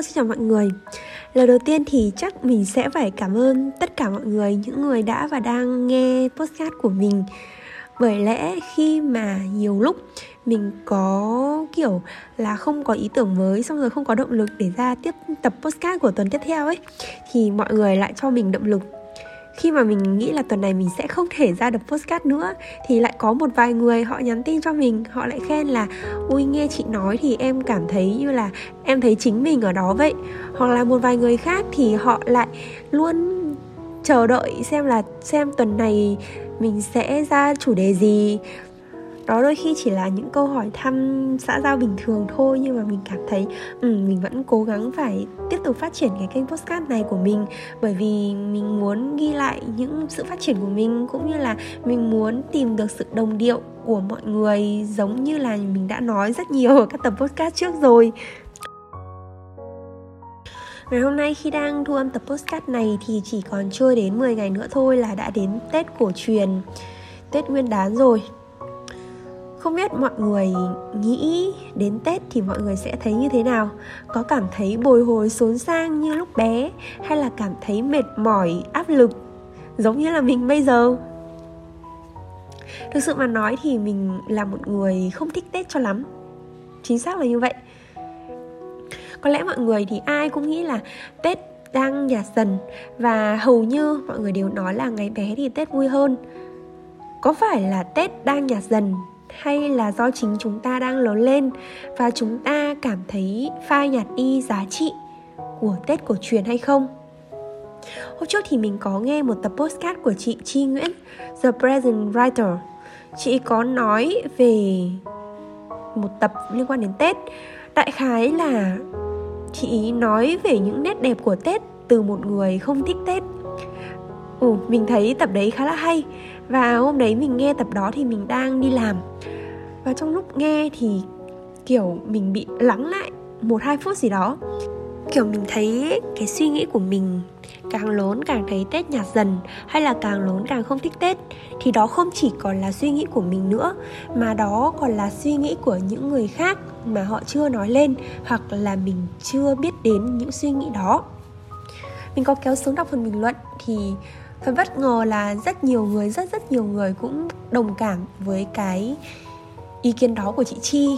Hello, xin chào mọi người. Lời đầu tiên thì chắc mình sẽ phải cảm ơn tất cả mọi người Những người đã và đang nghe podcast của mình. Bởi lẽ khi mà nhiều lúc mình có kiểu là không có ý tưởng mới Xong rồi không có động lực để ra tiếp tập podcast của tuần tiếp theo ấy Thì mọi người lại cho mình động lực khi mà mình nghĩ là tuần này mình sẽ không thể ra được postcard nữa, thì lại có một vài người họ nhắn tin cho mình, họ lại khen là, ui, nghe chị nói thì em cảm thấy như là em thấy chính mình ở đó vậy. Hoặc là một vài người khác thì họ lại luôn chờ đợi xem là xem tuần này mình sẽ ra chủ đề gì đó đôi khi chỉ là những câu hỏi thăm xã giao bình thường thôi nhưng mà mình cảm thấy um, mình vẫn cố gắng phải tiếp tục phát triển cái kênh postcard này của mình. Bởi vì mình muốn ghi lại những sự phát triển của mình cũng như là mình muốn tìm được sự đồng điệu của mọi người giống như là mình đã nói rất nhiều ở các tập postcard trước rồi. Ngày hôm nay khi đang thu âm tập postcard này thì chỉ còn chưa đến 10 ngày nữa thôi là đã đến Tết cổ truyền Tết Nguyên đán rồi không biết mọi người nghĩ đến tết thì mọi người sẽ thấy như thế nào? Có cảm thấy bồi hồi xốn sang như lúc bé hay là cảm thấy mệt mỏi, áp lực, giống như là mình bây giờ? Thực sự mà nói thì mình là một người không thích tết cho lắm. Chính xác là như vậy. Có lẽ mọi người thì ai cũng nghĩ là tết đang nhạt dần và hầu như mọi người đều nói là ngày bé thì tết vui hơn. Có phải là tết đang nhạt dần hay là do chính chúng ta đang lớn lên và chúng ta cảm thấy phai nhạt đi giá trị của Tết cổ truyền hay không? Hôm trước thì mình có nghe một tập postcard của chị Chi Nguyễn, The Present Writer. Chị có nói về một tập liên quan đến Tết. Đại khái là chị ý nói về những nét đẹp của Tết từ một người không thích Tết. Ồ, mình thấy tập đấy khá là hay. Và hôm đấy mình nghe tập đó thì mình đang đi làm. Và trong lúc nghe thì kiểu mình bị lắng lại một hai phút gì đó. Kiểu mình thấy cái suy nghĩ của mình càng lớn càng thấy tết nhạt dần hay là càng lớn càng không thích tết thì đó không chỉ còn là suy nghĩ của mình nữa mà đó còn là suy nghĩ của những người khác mà họ chưa nói lên hoặc là mình chưa biết đến những suy nghĩ đó. Mình có kéo xuống đọc phần bình luận thì thật bất ngờ là rất nhiều người rất rất nhiều người cũng đồng cảm với cái ý kiến đó của chị Chi.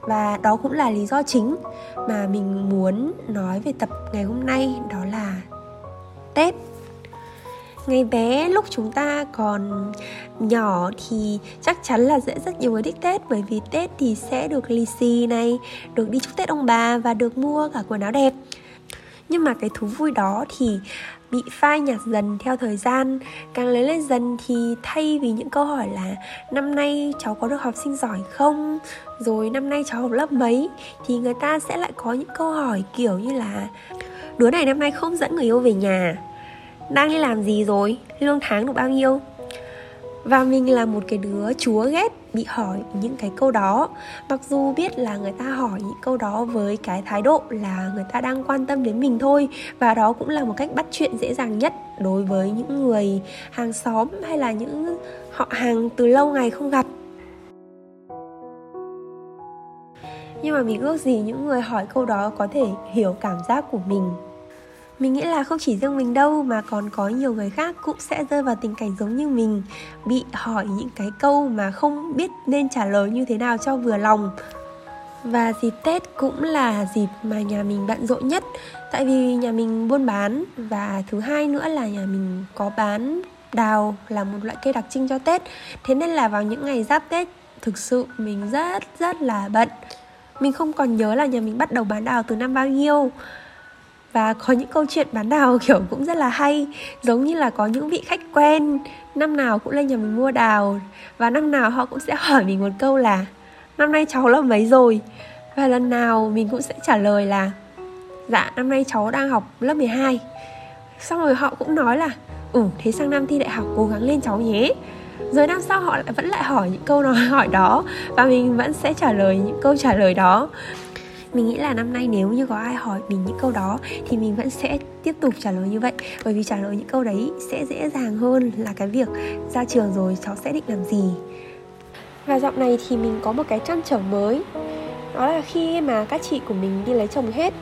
Và đó cũng là lý do chính mà mình muốn nói về tập ngày hôm nay đó là Tết. Ngày bé lúc chúng ta còn nhỏ thì chắc chắn là sẽ rất nhiều người thích Tết Bởi vì Tết thì sẽ được lì xì này, được đi chúc Tết ông bà và được mua cả quần áo đẹp. Nhưng mà cái thú vui đó thì bị phai nhạt dần theo thời gian. Càng lớn lên dần thì thay vì những câu hỏi là năm nay cháu có được học sinh giỏi không? Rồi năm nay cháu học lớp mấy? thì người ta sẽ lại có những câu hỏi kiểu như là đứa này năm nay không dẫn người yêu về nhà, đang đi làm gì rồi? Lương tháng được bao nhiêu? Và mình là một cái đứa chúa ghét bị hỏi những cái câu đó. Mặc dù biết là người ta hỏi những câu đó với cái thái độ là người ta đang quan tâm đến mình thôi. Và đó cũng là một cách bắt chuyện dễ dàng nhất đối với những người hàng xóm hay là những họ hàng từ lâu ngày không gặp. Nhưng mà mình ước gì những người hỏi câu đó có thể hiểu cảm giác của mình mình nghĩ là không chỉ riêng mình đâu, mà còn có nhiều người khác cũng sẽ rơi vào tình cảnh giống như mình, bị hỏi những cái câu mà không biết nên trả lời như thế nào cho vừa lòng. Và dịp Tết cũng là dịp mà nhà mình bận rộn nhất. Tại vì nhà mình buôn bán, Và thứ hai nữa là nhà mình có bán đào là một loại cây đặc trưng cho Tết. Thế nên là vào những ngày giáp Tết, Thực sự mình rất rất là bận. Mình không còn nhớ là nhà mình bắt đầu bán đào từ năm bao nhiêu và có những câu chuyện bán đào kiểu cũng rất là hay. Giống như là có những vị khách quen, năm nào cũng lên nhà mình mua đào và năm nào họ cũng sẽ hỏi mình một câu là, năm nay cháu lớp mấy rồi? Và lần nào mình cũng sẽ trả lời là dạ năm nay cháu đang học lớp 12 xong rồi họ cũng nói là ừ thế sang năm thi đại học cố gắng lên cháu nhé. Rồi năm sau họ lại vẫn lại hỏi những câu nói hỏi đó. Và mình vẫn sẽ trả lời những câu trả lời đó mình nghĩ là năm nay nếu như có ai hỏi mình những câu đó thì mình vẫn sẽ tiếp tục trả lời như vậy. Bởi vì trả lời những câu đấy sẽ dễ dàng hơn là cái việc ra trường rồi cháu sẽ định làm gì. Và dạo này thì mình có một cái trăn trở mới. Đó là khi mà các chị của mình đi lấy chồng hết,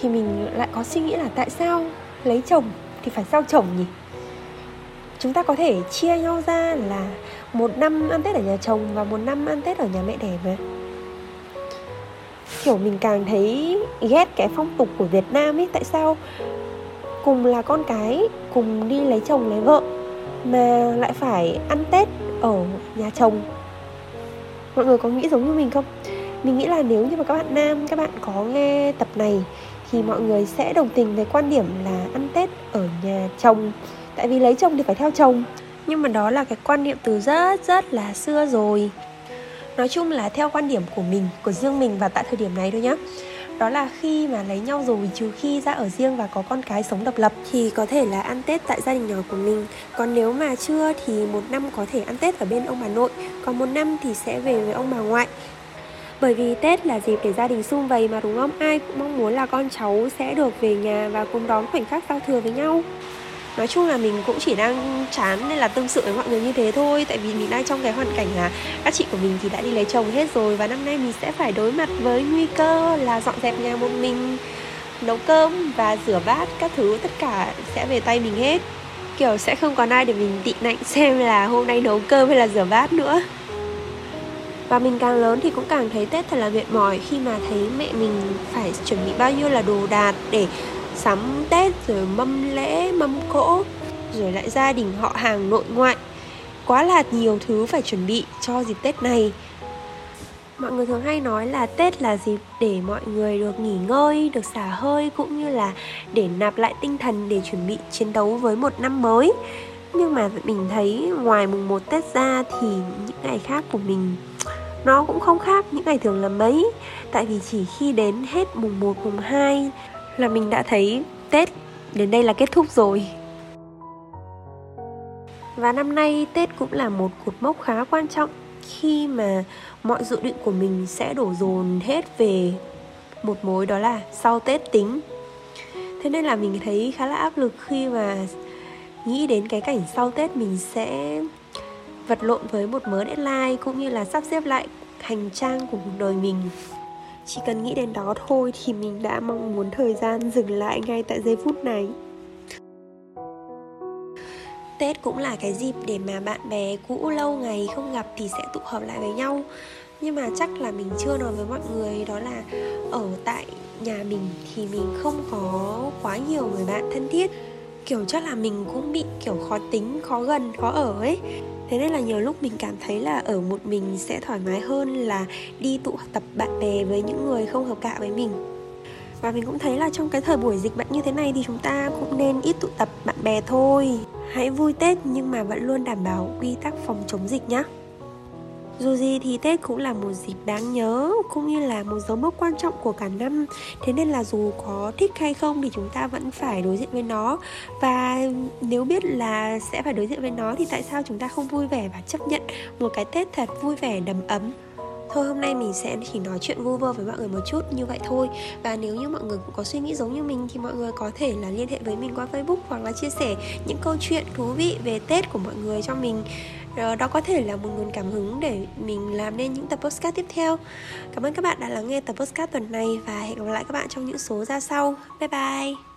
thì mình lại có suy nghĩ là tại sao lấy chồng thì phải sao chồng nhỉ? Chúng ta có thể chia nhau ra là một năm ăn tết ở nhà chồng và một năm ăn tết ở nhà mẹ đẻ mà kiểu mình càng thấy ghét cái phong tục của Việt Nam ấy, tại sao cùng là con cái, cùng đi lấy chồng lấy vợ mà lại phải ăn Tết ở nhà chồng? Mọi người có nghĩ giống như mình không? Mình nghĩ là nếu như mà các bạn nam, các bạn có nghe tập này thì mọi người sẽ đồng tình với quan điểm là ăn tết ở nhà chồng. Tại vì lấy chồng thì phải theo chồng. Nhưng mà đó là cái quan niệm từ rất rất là xưa rồi nói chung là theo quan điểm của mình, của riêng mình và tại thời điểm này thôi nhá. Đó là khi mà lấy nhau rồi, trừ khi ra ở riêng và có con cái sống độc lập thì có thể là ăn tết tại gia đình nhỏ của mình. Còn nếu mà chưa thì một năm có thể ăn tết ở bên ông bà nội, còn một năm thì sẽ về với ông bà ngoại. Bởi vì Tết là dịp để gia đình sum vầy mà, đúng không? Ai cũng mong muốn là con cháu sẽ được về nhà và cùng đón khoảnh khắc giao thừa với nhau nói chung là mình cũng chỉ đang chán nên là tâm sự với mọi người như thế thôi. Tại vì mình đang trong cái hoàn cảnh là các chị của mình thì đã đi lấy chồng hết rồi và năm nay mình sẽ phải đối mặt với nguy cơ là dọn dẹp nhà một mình, nấu cơm và rửa bát các thứ, tất cả sẽ về tay mình hết. Kiểu sẽ không còn ai để mình tị nạnh xem là hôm nay nấu cơm hay là rửa bát nữa. Và mình càng lớn thì cũng càng thấy Tết thật là mệt mỏi khi mà thấy mẹ mình phải chuẩn bị bao nhiêu là đồ đạc để sắm Tết rồi mâm lễ, mâm cỗ rồi lại gia đình họ hàng nội ngoại. Quá là nhiều thứ phải chuẩn bị cho dịp Tết này. Mọi người thường hay nói là Tết là dịp để mọi người được nghỉ ngơi, được xả hơi cũng như là để nạp lại tinh thần để chuẩn bị chiến đấu với một năm mới. Nhưng mà mình thấy ngoài mùng 1 Tết ra thì những ngày khác của mình nó cũng không khác những ngày thường là mấy Tại vì chỉ khi đến hết mùng 1, mùng 2 là mình đã thấy Tết đến đây là kết thúc rồi. Và năm nay Tết cũng là một cột mốc khá quan trọng khi mà mọi dự định của mình sẽ đổ dồn hết về một mối đó là sau Tết tính. Thế nên là mình thấy khá là áp lực khi mà nghĩ đến cái cảnh sau Tết mình sẽ vật lộn với một mớ deadline cũng như là sắp xếp lại hành trang của cuộc đời mình chỉ cần nghĩ đến đó thôi thì mình đã mong muốn thời gian dừng lại ngay tại giây phút này. Tết cũng là cái dịp để mà bạn bè cũ lâu ngày không gặp thì sẽ tụ họp lại với nhau. Nhưng mà chắc là mình chưa nói với mọi người, đó là ở tại nhà mình thì mình không có quá nhiều người bạn thân thiết. Kiểu chắc là mình cũng bị kiểu khó tính, khó gần, khó ở ấy. Thế nên là nhiều lúc mình cảm thấy là ở một mình sẽ thoải mái hơn là đi tụ tập bạn bè với những người không hợp cạ với mình. Và mình cũng thấy là trong cái thời buổi dịch bệnh như thế này thì chúng ta cũng nên ít tụ tập bạn bè thôi. Hãy vui tết nhưng mà vẫn luôn đảm bảo quy tắc phòng chống dịch nhé dù gì thì Tết cũng là một dịp đáng nhớ, cũng như là một dấu mốc quan trọng của cả năm. Thế nên là dù có thích hay không thì chúng ta vẫn phải đối diện với nó. Và nếu biết là sẽ phải đối diện với nó thì tại sao chúng ta không vui vẻ và chấp nhận một cái Tết thật vui vẻ, đầm ấm? Thôi, hôm nay mình sẽ chỉ nói chuyện vu vơ với mọi người một chút, như vậy thôi. Và nếu như mọi người cũng có suy nghĩ giống như mình Thì mọi người có thể là liên hệ với mình qua Facebook Hoặc là chia sẻ những câu chuyện thú vị về Tết của mọi người cho mình. Ờ, đó có thể là một nguồn cảm hứng để mình làm nên những tập podcast tiếp theo. Cảm ơn các bạn đã lắng nghe tập podcast tuần này Và hẹn gặp lại các bạn trong những số ra sau. Bye bye.